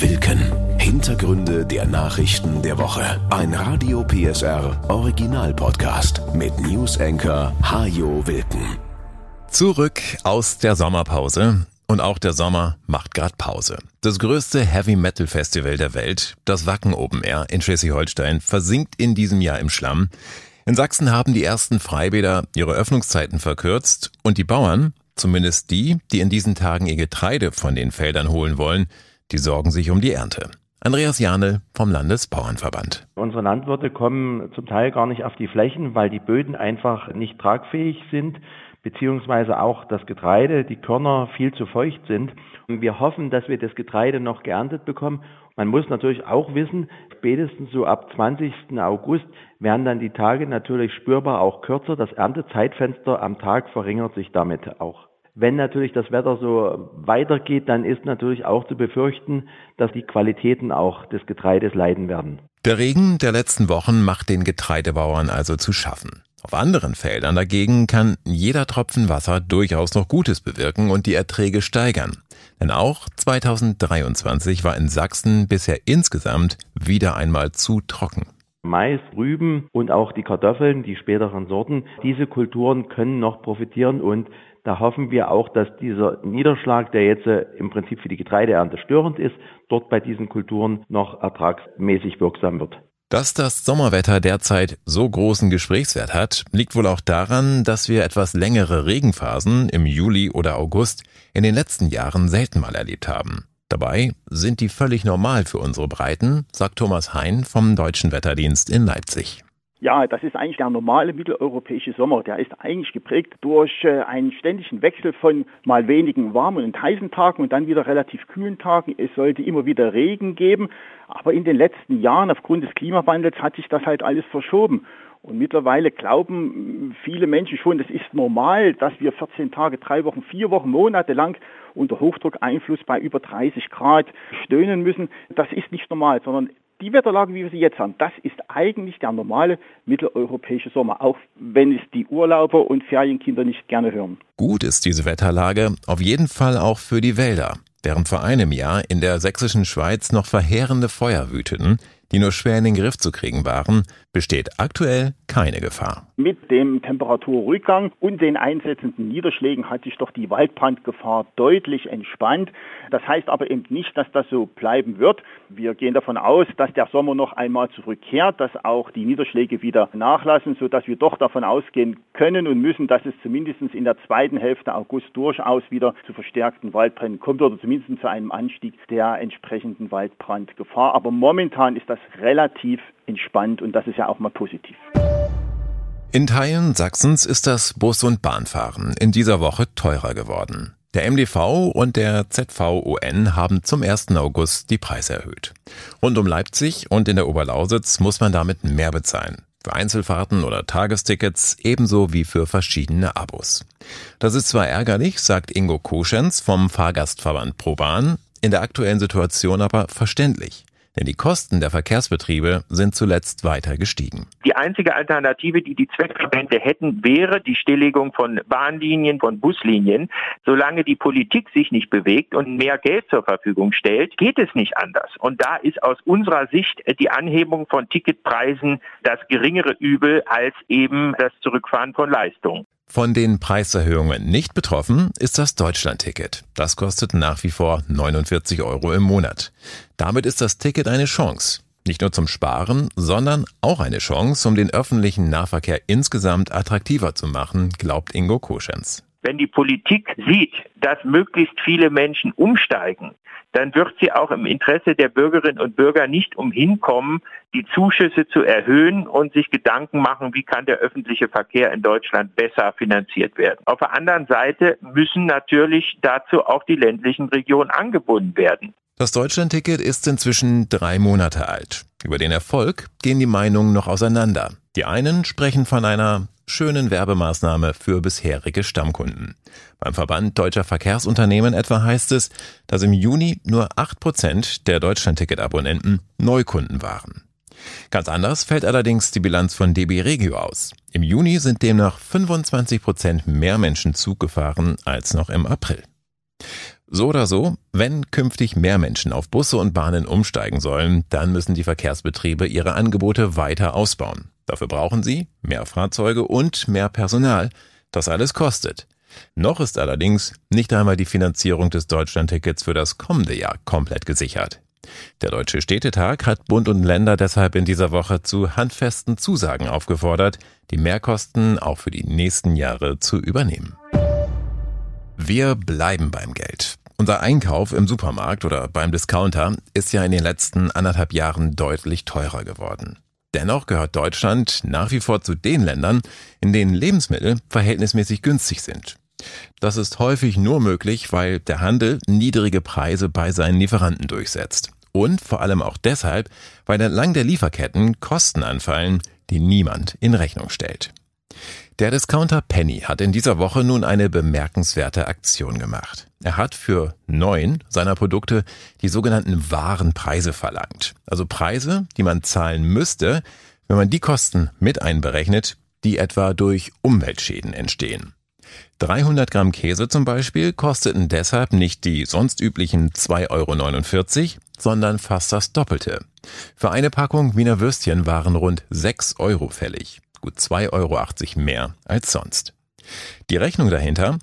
Wilken. Hintergründe der Nachrichten der Woche. Ein Radio PSR Original Podcast mit News Anchor Hajo Wilken. Zurück aus der Sommerpause. Und auch der Sommer macht grad Pause. Das größte Heavy Metal Festival der Welt, das Wacken Open Air in Schleswig-Holstein, versinkt in diesem Jahr im Schlamm. In Sachsen haben die ersten Freibäder ihre Öffnungszeiten verkürzt und die Bauern, zumindest die, die in diesen Tagen ihr Getreide von den Feldern holen wollen, die sorgen sich um die Ernte. Andreas Jane vom Landesbauernverband. Unsere Landwirte kommen zum Teil gar nicht auf die Flächen, weil die Böden einfach nicht tragfähig sind, beziehungsweise auch das Getreide, die Körner viel zu feucht sind. Und wir hoffen, dass wir das Getreide noch geerntet bekommen. Man muss natürlich auch wissen, spätestens so ab 20. August werden dann die Tage natürlich spürbar auch kürzer. Das Erntezeitfenster am Tag verringert sich damit auch. Wenn natürlich das Wetter so weitergeht, dann ist natürlich auch zu befürchten, dass die Qualitäten auch des Getreides leiden werden. Der Regen der letzten Wochen macht den Getreidebauern also zu schaffen. Auf anderen Feldern dagegen kann jeder Tropfen Wasser durchaus noch Gutes bewirken und die Erträge steigern. Denn auch 2023 war in Sachsen bisher insgesamt wieder einmal zu trocken. Mais, Rüben und auch die Kartoffeln, die späteren Sorten, diese Kulturen können noch profitieren und da hoffen wir auch, dass dieser Niederschlag, der jetzt äh, im Prinzip für die Getreideernte störend ist, dort bei diesen Kulturen noch ertragsmäßig wirksam wird. Dass das Sommerwetter derzeit so großen Gesprächswert hat, liegt wohl auch daran, dass wir etwas längere Regenphasen im Juli oder August in den letzten Jahren selten mal erlebt haben. Dabei sind die völlig normal für unsere Breiten, sagt Thomas Hein vom Deutschen Wetterdienst in Leipzig. Ja, das ist eigentlich der normale mitteleuropäische Sommer. Der ist eigentlich geprägt durch äh, einen ständigen Wechsel von mal wenigen warmen und heißen Tagen und dann wieder relativ kühlen Tagen. Es sollte immer wieder Regen geben. Aber in den letzten Jahren, aufgrund des Klimawandels, hat sich das halt alles verschoben. Und mittlerweile glauben viele Menschen schon, das ist normal, dass wir 14 Tage, drei Wochen, vier Wochen, Monate lang unter Hochdruckeinfluss bei über 30 Grad stöhnen müssen. Das ist nicht normal, sondern die Wetterlage, wie wir sie jetzt haben, das ist eigentlich der normale mitteleuropäische Sommer, auch wenn es die Urlauber und Ferienkinder nicht gerne hören. Gut ist diese Wetterlage auf jeden Fall auch für die Wälder. Während vor einem Jahr in der sächsischen Schweiz noch verheerende Feuer wüteten, die nur schwer in den Griff zu kriegen waren, besteht aktuell keine Gefahr. Mit dem Temperaturrückgang und den einsetzenden Niederschlägen hat sich doch die Waldbrandgefahr deutlich entspannt. Das heißt aber eben nicht, dass das so bleiben wird. Wir gehen davon aus, dass der Sommer noch einmal zurückkehrt, dass auch die Niederschläge wieder nachlassen, sodass wir doch davon ausgehen können und müssen, dass es zumindest in der zweiten Hälfte August durchaus wieder zu verstärkten Waldbränden kommt oder zumindest zu einem Anstieg der entsprechenden Waldbrandgefahr. Aber momentan ist das das relativ entspannt und das ist ja auch mal positiv. In Teilen Sachsens ist das Bus- und Bahnfahren in dieser Woche teurer geworden. Der MDV und der ZVON haben zum 1. August die Preise erhöht. Rund um Leipzig und in der Oberlausitz muss man damit mehr bezahlen. Für Einzelfahrten oder Tagestickets ebenso wie für verschiedene Abos. Das ist zwar ärgerlich, sagt Ingo Koschens vom Fahrgastverband ProBahn, in der aktuellen Situation aber verständlich. Denn die Kosten der Verkehrsbetriebe sind zuletzt weiter gestiegen. Die einzige Alternative, die die Zweckverbände hätten, wäre die Stilllegung von Bahnlinien, von Buslinien. Solange die Politik sich nicht bewegt und mehr Geld zur Verfügung stellt, geht es nicht anders. Und da ist aus unserer Sicht die Anhebung von Ticketpreisen das geringere Übel als eben das Zurückfahren von Leistungen. Von den Preiserhöhungen nicht betroffen ist das Deutschlandticket. Das kostet nach wie vor 49 Euro im Monat. Damit ist das Ticket eine Chance. Nicht nur zum Sparen, sondern auch eine Chance, um den öffentlichen Nahverkehr insgesamt attraktiver zu machen, glaubt Ingo Koschens. Wenn die Politik sieht, dass möglichst viele Menschen umsteigen, dann wird sie auch im Interesse der Bürgerinnen und Bürger nicht umhin kommen, die Zuschüsse zu erhöhen und sich Gedanken machen, wie kann der öffentliche Verkehr in Deutschland besser finanziert werden. Auf der anderen Seite müssen natürlich dazu auch die ländlichen Regionen angebunden werden. Das Deutschlandticket ist inzwischen drei Monate alt. Über den Erfolg gehen die Meinungen noch auseinander. Die einen sprechen von einer schönen Werbemaßnahme für bisherige Stammkunden. Beim Verband Deutscher Verkehrsunternehmen etwa heißt es, dass im Juni nur acht Prozent der Deutschlandticket-Abonnenten Neukunden waren. Ganz anders fällt allerdings die Bilanz von DB Regio aus. Im Juni sind demnach 25 Prozent mehr Menschen Zug gefahren als noch im April. So oder so, wenn künftig mehr Menschen auf Busse und Bahnen umsteigen sollen, dann müssen die Verkehrsbetriebe ihre Angebote weiter ausbauen. Dafür brauchen sie mehr Fahrzeuge und mehr Personal. Das alles kostet. Noch ist allerdings nicht einmal die Finanzierung des Deutschlandtickets für das kommende Jahr komplett gesichert. Der Deutsche Städtetag hat Bund und Länder deshalb in dieser Woche zu handfesten Zusagen aufgefordert, die Mehrkosten auch für die nächsten Jahre zu übernehmen. Wir bleiben beim Geld. Unser Einkauf im Supermarkt oder beim Discounter ist ja in den letzten anderthalb Jahren deutlich teurer geworden. Dennoch gehört Deutschland nach wie vor zu den Ländern, in denen Lebensmittel verhältnismäßig günstig sind. Das ist häufig nur möglich, weil der Handel niedrige Preise bei seinen Lieferanten durchsetzt. Und vor allem auch deshalb, weil entlang der Lieferketten Kosten anfallen, die niemand in Rechnung stellt. Der Discounter Penny hat in dieser Woche nun eine bemerkenswerte Aktion gemacht. Er hat für neun seiner Produkte die sogenannten wahren Preise verlangt. Also Preise, die man zahlen müsste, wenn man die Kosten mit einberechnet, die etwa durch Umweltschäden entstehen. 300 Gramm Käse zum Beispiel kosteten deshalb nicht die sonst üblichen 2,49 Euro, sondern fast das Doppelte. Für eine Packung Wiener Würstchen waren rund 6 Euro fällig gut 2,80 Euro mehr als sonst. Die Rechnung dahinter,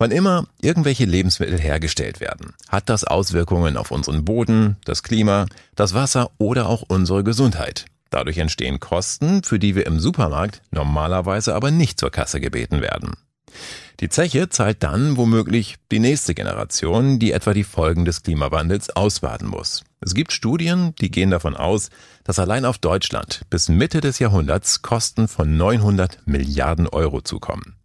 Wann immer irgendwelche Lebensmittel hergestellt werden, hat das Auswirkungen auf unseren Boden, das Klima, das Wasser oder auch unsere Gesundheit. Dadurch entstehen Kosten, für die wir im Supermarkt normalerweise aber nicht zur Kasse gebeten werden. Die Zeche zahlt dann womöglich die nächste Generation, die etwa die Folgen des Klimawandels ausbaden muss. Es gibt Studien, die gehen davon aus, dass allein auf Deutschland bis Mitte des Jahrhunderts Kosten von 900 Milliarden Euro zukommen.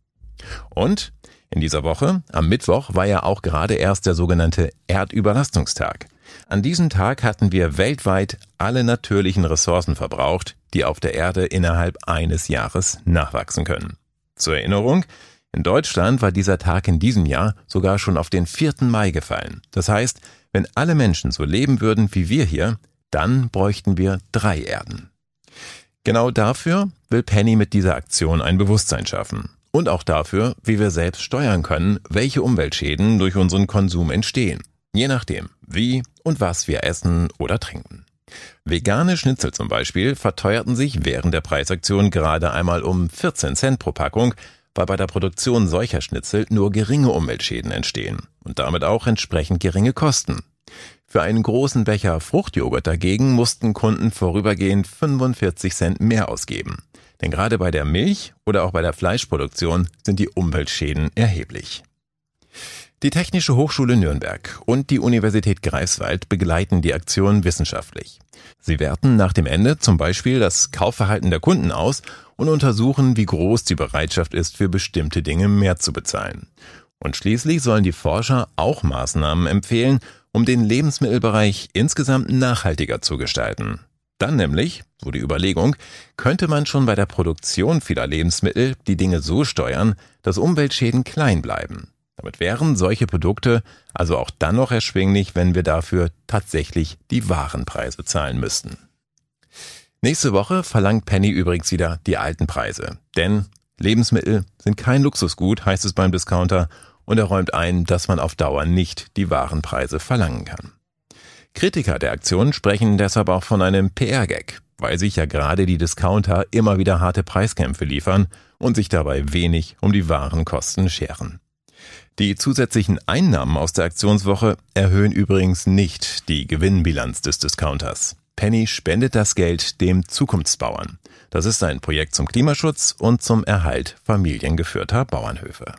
Und in dieser Woche, am Mittwoch, war ja auch gerade erst der sogenannte Erdüberlastungstag. An diesem Tag hatten wir weltweit alle natürlichen Ressourcen verbraucht, die auf der Erde innerhalb eines Jahres nachwachsen können. Zur Erinnerung, in Deutschland war dieser Tag in diesem Jahr sogar schon auf den 4. Mai gefallen. Das heißt, wenn alle Menschen so leben würden wie wir hier, dann bräuchten wir drei Erden. Genau dafür will Penny mit dieser Aktion ein Bewusstsein schaffen. Und auch dafür, wie wir selbst steuern können, welche Umweltschäden durch unseren Konsum entstehen. Je nachdem, wie und was wir essen oder trinken. Vegane Schnitzel zum Beispiel verteuerten sich während der Preisaktion gerade einmal um 14 Cent pro Packung, weil bei der Produktion solcher Schnitzel nur geringe Umweltschäden entstehen und damit auch entsprechend geringe Kosten. Für einen großen Becher Fruchtjoghurt dagegen mussten Kunden vorübergehend 45 Cent mehr ausgeben. Denn gerade bei der Milch oder auch bei der Fleischproduktion sind die Umweltschäden erheblich. Die Technische Hochschule Nürnberg und die Universität Greifswald begleiten die Aktion wissenschaftlich. Sie werten nach dem Ende zum Beispiel das Kaufverhalten der Kunden aus und untersuchen, wie groß die Bereitschaft ist, für bestimmte Dinge mehr zu bezahlen. Und schließlich sollen die Forscher auch Maßnahmen empfehlen, um den Lebensmittelbereich insgesamt nachhaltiger zu gestalten. Dann nämlich, so die Überlegung, könnte man schon bei der Produktion vieler Lebensmittel die Dinge so steuern, dass Umweltschäden klein bleiben. Damit wären solche Produkte also auch dann noch erschwinglich, wenn wir dafür tatsächlich die Warenpreise zahlen müssten. Nächste Woche verlangt Penny übrigens wieder die alten Preise. Denn Lebensmittel sind kein Luxusgut, heißt es beim Discounter, und er räumt ein, dass man auf Dauer nicht die Warenpreise verlangen kann. Kritiker der Aktion sprechen deshalb auch von einem PR-Gag, weil sich ja gerade die Discounter immer wieder harte Preiskämpfe liefern und sich dabei wenig um die Warenkosten scheren. Die zusätzlichen Einnahmen aus der Aktionswoche erhöhen übrigens nicht die Gewinnbilanz des Discounters. Penny spendet das Geld dem Zukunftsbauern. Das ist ein Projekt zum Klimaschutz und zum Erhalt familiengeführter Bauernhöfe.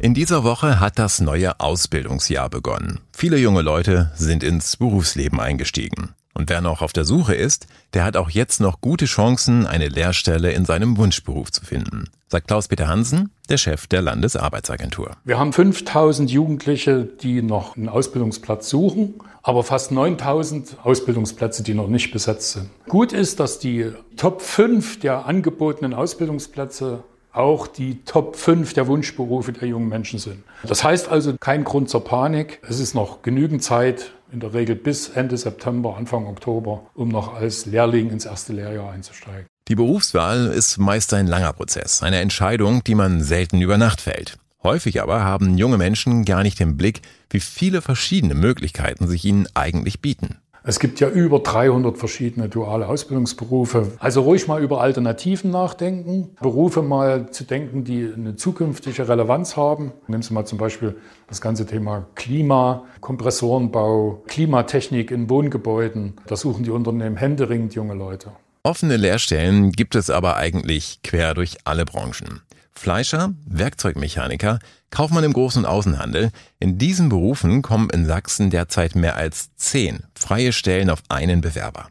In dieser Woche hat das neue Ausbildungsjahr begonnen. Viele junge Leute sind ins Berufsleben eingestiegen. Und wer noch auf der Suche ist, der hat auch jetzt noch gute Chancen, eine Lehrstelle in seinem Wunschberuf zu finden, sagt Klaus-Peter Hansen, der Chef der Landesarbeitsagentur. Wir haben 5000 Jugendliche, die noch einen Ausbildungsplatz suchen, aber fast 9000 Ausbildungsplätze, die noch nicht besetzt sind. Gut ist, dass die Top 5 der angebotenen Ausbildungsplätze auch die Top 5 der Wunschberufe der jungen Menschen sind. Das heißt also kein Grund zur Panik. Es ist noch genügend Zeit, in der Regel bis Ende September, Anfang Oktober, um noch als Lehrling ins erste Lehrjahr einzusteigen. Die Berufswahl ist meist ein langer Prozess, eine Entscheidung, die man selten über Nacht fällt. Häufig aber haben junge Menschen gar nicht im Blick, wie viele verschiedene Möglichkeiten sich ihnen eigentlich bieten. Es gibt ja über 300 verschiedene duale Ausbildungsberufe. Also ruhig mal über Alternativen nachdenken, Berufe mal zu denken, die eine zukünftige Relevanz haben. Nehmen Sie mal zum Beispiel das ganze Thema Klima, Kompressorenbau, Klimatechnik in Wohngebäuden. Da suchen die Unternehmen händeringend junge Leute. Offene Lehrstellen gibt es aber eigentlich quer durch alle Branchen. Fleischer, Werkzeugmechaniker, Kaufmann im Großen- und Außenhandel. In diesen Berufen kommen in Sachsen derzeit mehr als zehn freie Stellen auf einen Bewerber.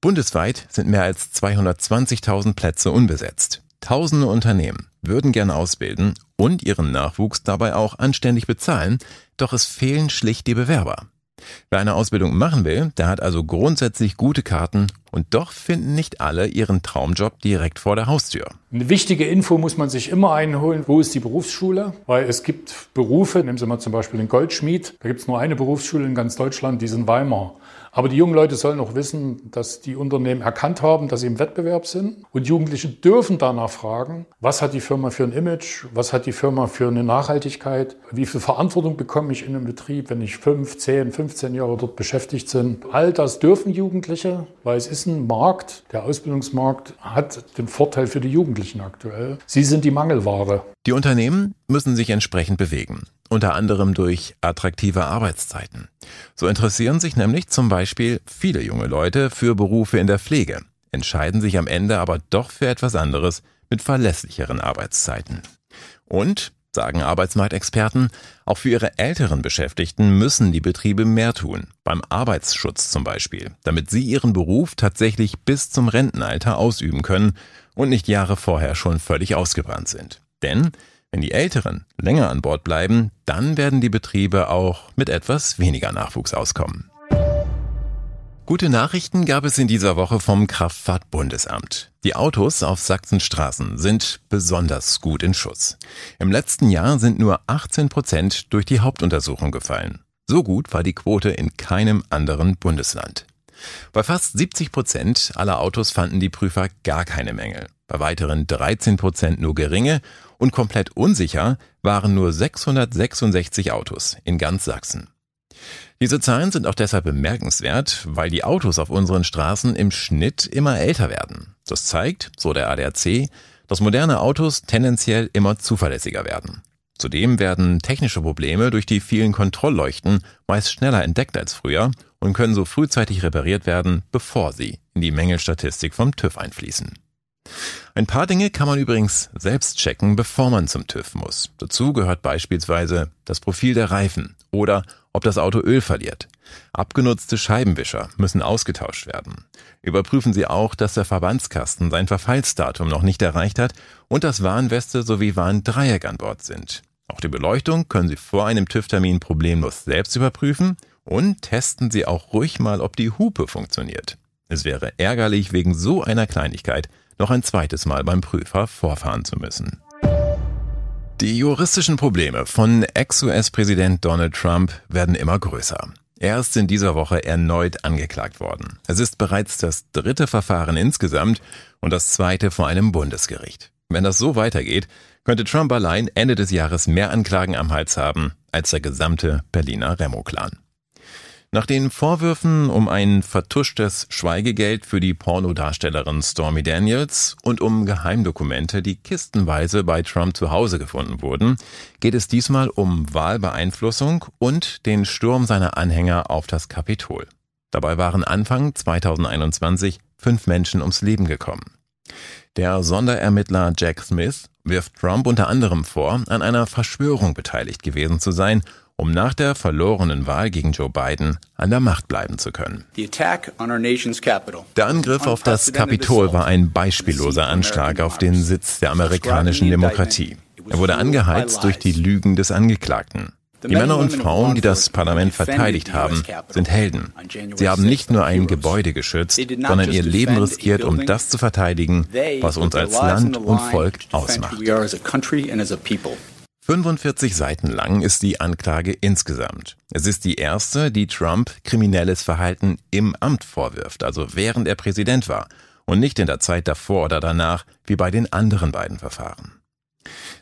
Bundesweit sind mehr als 220.000 Plätze unbesetzt. Tausende Unternehmen würden gern ausbilden und ihren Nachwuchs dabei auch anständig bezahlen, doch es fehlen schlicht die Bewerber. Wer eine Ausbildung machen will, der hat also grundsätzlich gute Karten und doch finden nicht alle ihren Traumjob direkt vor der Haustür. Eine wichtige Info muss man sich immer einholen, wo ist die Berufsschule? Weil es gibt Berufe, nehmen Sie mal zum Beispiel den Goldschmied, da gibt es nur eine Berufsschule in ganz Deutschland, die ist in Weimar. Aber die jungen Leute sollen auch wissen, dass die Unternehmen erkannt haben, dass sie im Wettbewerb sind. Und Jugendliche dürfen danach fragen, was hat die Firma für ein Image, was hat die Firma für eine Nachhaltigkeit, wie viel Verantwortung bekomme ich in einem Betrieb, wenn ich 5, 10, 15 Jahre dort beschäftigt bin. All das dürfen Jugendliche, weil es ist ein Markt, der Ausbildungsmarkt hat den Vorteil für die Jugendlichen aktuell. Sie sind die Mangelware. Die Unternehmen müssen sich entsprechend bewegen unter anderem durch attraktive Arbeitszeiten. So interessieren sich nämlich zum Beispiel viele junge Leute für Berufe in der Pflege, entscheiden sich am Ende aber doch für etwas anderes mit verlässlicheren Arbeitszeiten. Und, sagen Arbeitsmarktexperten, auch für ihre älteren Beschäftigten müssen die Betriebe mehr tun, beim Arbeitsschutz zum Beispiel, damit sie ihren Beruf tatsächlich bis zum Rentenalter ausüben können und nicht Jahre vorher schon völlig ausgebrannt sind. Denn wenn die Älteren länger an Bord bleiben, dann werden die Betriebe auch mit etwas weniger Nachwuchs auskommen. Gute Nachrichten gab es in dieser Woche vom Kraftfahrtbundesamt. Die Autos auf Sachsens Straßen sind besonders gut in Schuss. Im letzten Jahr sind nur 18 Prozent durch die Hauptuntersuchung gefallen. So gut war die Quote in keinem anderen Bundesland. Bei fast 70 Prozent aller Autos fanden die Prüfer gar keine Mängel. Bei weiteren 13 Prozent nur geringe und komplett unsicher waren nur 666 Autos in ganz Sachsen. Diese Zahlen sind auch deshalb bemerkenswert, weil die Autos auf unseren Straßen im Schnitt immer älter werden. Das zeigt, so der ADAC, dass moderne Autos tendenziell immer zuverlässiger werden. Zudem werden technische Probleme durch die vielen Kontrollleuchten meist schneller entdeckt als früher und können so frühzeitig repariert werden, bevor sie in die Mängelstatistik vom TÜV einfließen. Ein paar Dinge kann man übrigens selbst checken, bevor man zum TÜV muss. Dazu gehört beispielsweise das Profil der Reifen oder ob das Auto Öl verliert. Abgenutzte Scheibenwischer müssen ausgetauscht werden. Überprüfen Sie auch, dass der Verbandskasten sein Verfallsdatum noch nicht erreicht hat und dass Warnweste sowie Warndreieck an Bord sind. Auch die Beleuchtung können Sie vor einem TÜV-Termin problemlos selbst überprüfen und testen Sie auch ruhig mal, ob die Hupe funktioniert. Es wäre ärgerlich, wegen so einer Kleinigkeit noch ein zweites Mal beim Prüfer vorfahren zu müssen. Die juristischen Probleme von Ex-US-Präsident Donald Trump werden immer größer. Er ist in dieser Woche erneut angeklagt worden. Es ist bereits das dritte Verfahren insgesamt und das zweite vor einem Bundesgericht. Wenn das so weitergeht, könnte Trump allein Ende des Jahres mehr Anklagen am Hals haben als der gesamte Berliner Remo-Clan. Nach den Vorwürfen um ein vertuschtes Schweigegeld für die Pornodarstellerin Stormy Daniels und um Geheimdokumente, die kistenweise bei Trump zu Hause gefunden wurden, geht es diesmal um Wahlbeeinflussung und den Sturm seiner Anhänger auf das Kapitol. Dabei waren Anfang 2021 fünf Menschen ums Leben gekommen. Der Sonderermittler Jack Smith wirft Trump unter anderem vor, an einer Verschwörung beteiligt gewesen zu sein um nach der verlorenen Wahl gegen Joe Biden an der Macht bleiben zu können. Der Angriff auf das Kapitol war ein beispielloser Anschlag auf den Sitz der amerikanischen Demokratie. Er wurde angeheizt durch die Lügen des Angeklagten. Die Männer und Frauen, die das Parlament verteidigt haben, sind Helden. Sie haben nicht nur ein Gebäude geschützt, sondern ihr Leben riskiert, um das zu verteidigen, was uns als Land und Volk ausmacht. 45 Seiten lang ist die Anklage insgesamt. Es ist die erste, die Trump kriminelles Verhalten im Amt vorwirft, also während er Präsident war und nicht in der Zeit davor oder danach, wie bei den anderen beiden Verfahren.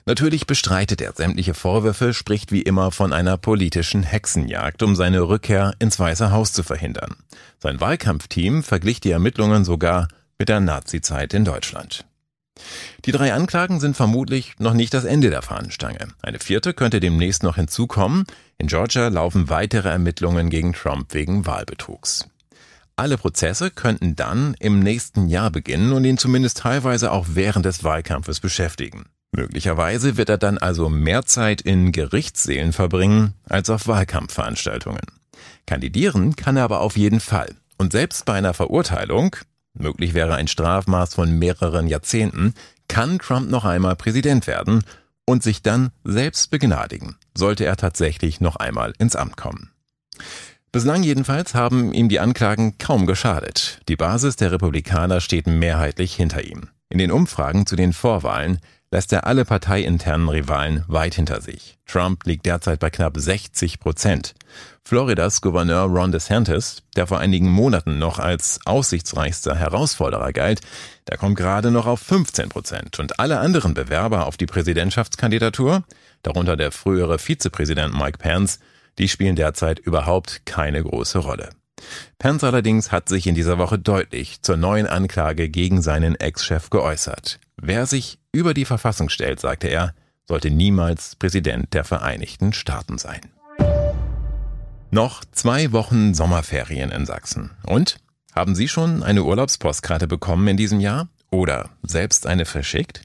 Natürlich bestreitet er sämtliche Vorwürfe, spricht wie immer von einer politischen Hexenjagd, um seine Rückkehr ins Weiße Haus zu verhindern. Sein Wahlkampfteam verglich die Ermittlungen sogar mit der Nazizeit in Deutschland. Die drei Anklagen sind vermutlich noch nicht das Ende der Fahnenstange. Eine vierte könnte demnächst noch hinzukommen. In Georgia laufen weitere Ermittlungen gegen Trump wegen Wahlbetrugs. Alle Prozesse könnten dann im nächsten Jahr beginnen und ihn zumindest teilweise auch während des Wahlkampfes beschäftigen. Möglicherweise wird er dann also mehr Zeit in Gerichtssälen verbringen als auf Wahlkampfveranstaltungen. Kandidieren kann er aber auf jeden Fall. Und selbst bei einer Verurteilung, möglich wäre ein Strafmaß von mehreren Jahrzehnten, kann Trump noch einmal Präsident werden und sich dann selbst begnadigen, sollte er tatsächlich noch einmal ins Amt kommen. Bislang jedenfalls haben ihm die Anklagen kaum geschadet. Die Basis der Republikaner steht mehrheitlich hinter ihm. In den Umfragen zu den Vorwahlen lässt er alle parteiinternen Rivalen weit hinter sich. Trump liegt derzeit bei knapp 60 Prozent. Floridas Gouverneur Ron DeSantis, der vor einigen Monaten noch als aussichtsreichster Herausforderer galt, der kommt gerade noch auf 15 Prozent. Und alle anderen Bewerber auf die Präsidentschaftskandidatur, darunter der frühere Vizepräsident Mike Pence, die spielen derzeit überhaupt keine große Rolle. Pence allerdings hat sich in dieser Woche deutlich zur neuen Anklage gegen seinen Ex-Chef geäußert. Wer sich über die Verfassung stellt, sagte er, sollte niemals Präsident der Vereinigten Staaten sein. Noch zwei Wochen Sommerferien in Sachsen. Und? Haben Sie schon eine Urlaubspostkarte bekommen in diesem Jahr? Oder selbst eine verschickt?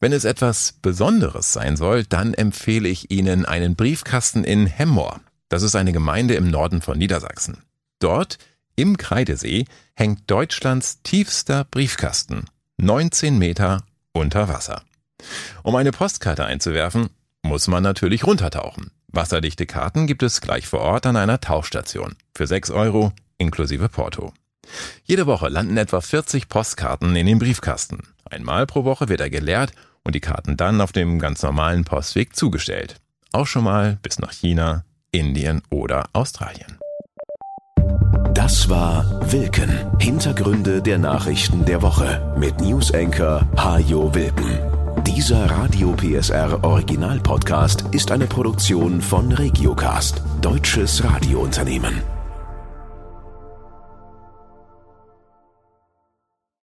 Wenn es etwas Besonderes sein soll, dann empfehle ich Ihnen einen Briefkasten in Hemmoor. Das ist eine Gemeinde im Norden von Niedersachsen. Dort, im Kreidesee, hängt Deutschlands tiefster Briefkasten. 19 Meter unter Wasser. Um eine Postkarte einzuwerfen, muss man natürlich runtertauchen. Wasserdichte Karten gibt es gleich vor Ort an einer Tauchstation. Für 6 Euro inklusive Porto. Jede Woche landen etwa 40 Postkarten in den Briefkasten. Einmal pro Woche wird er geleert und die Karten dann auf dem ganz normalen Postweg zugestellt. Auch schon mal bis nach China, Indien oder Australien. Das war Wilken. Hintergründe der Nachrichten der Woche mit Newsenker Hajo Wilken. Dieser Radio PSR Original Podcast ist eine Produktion von Regiocast, deutsches Radiounternehmen.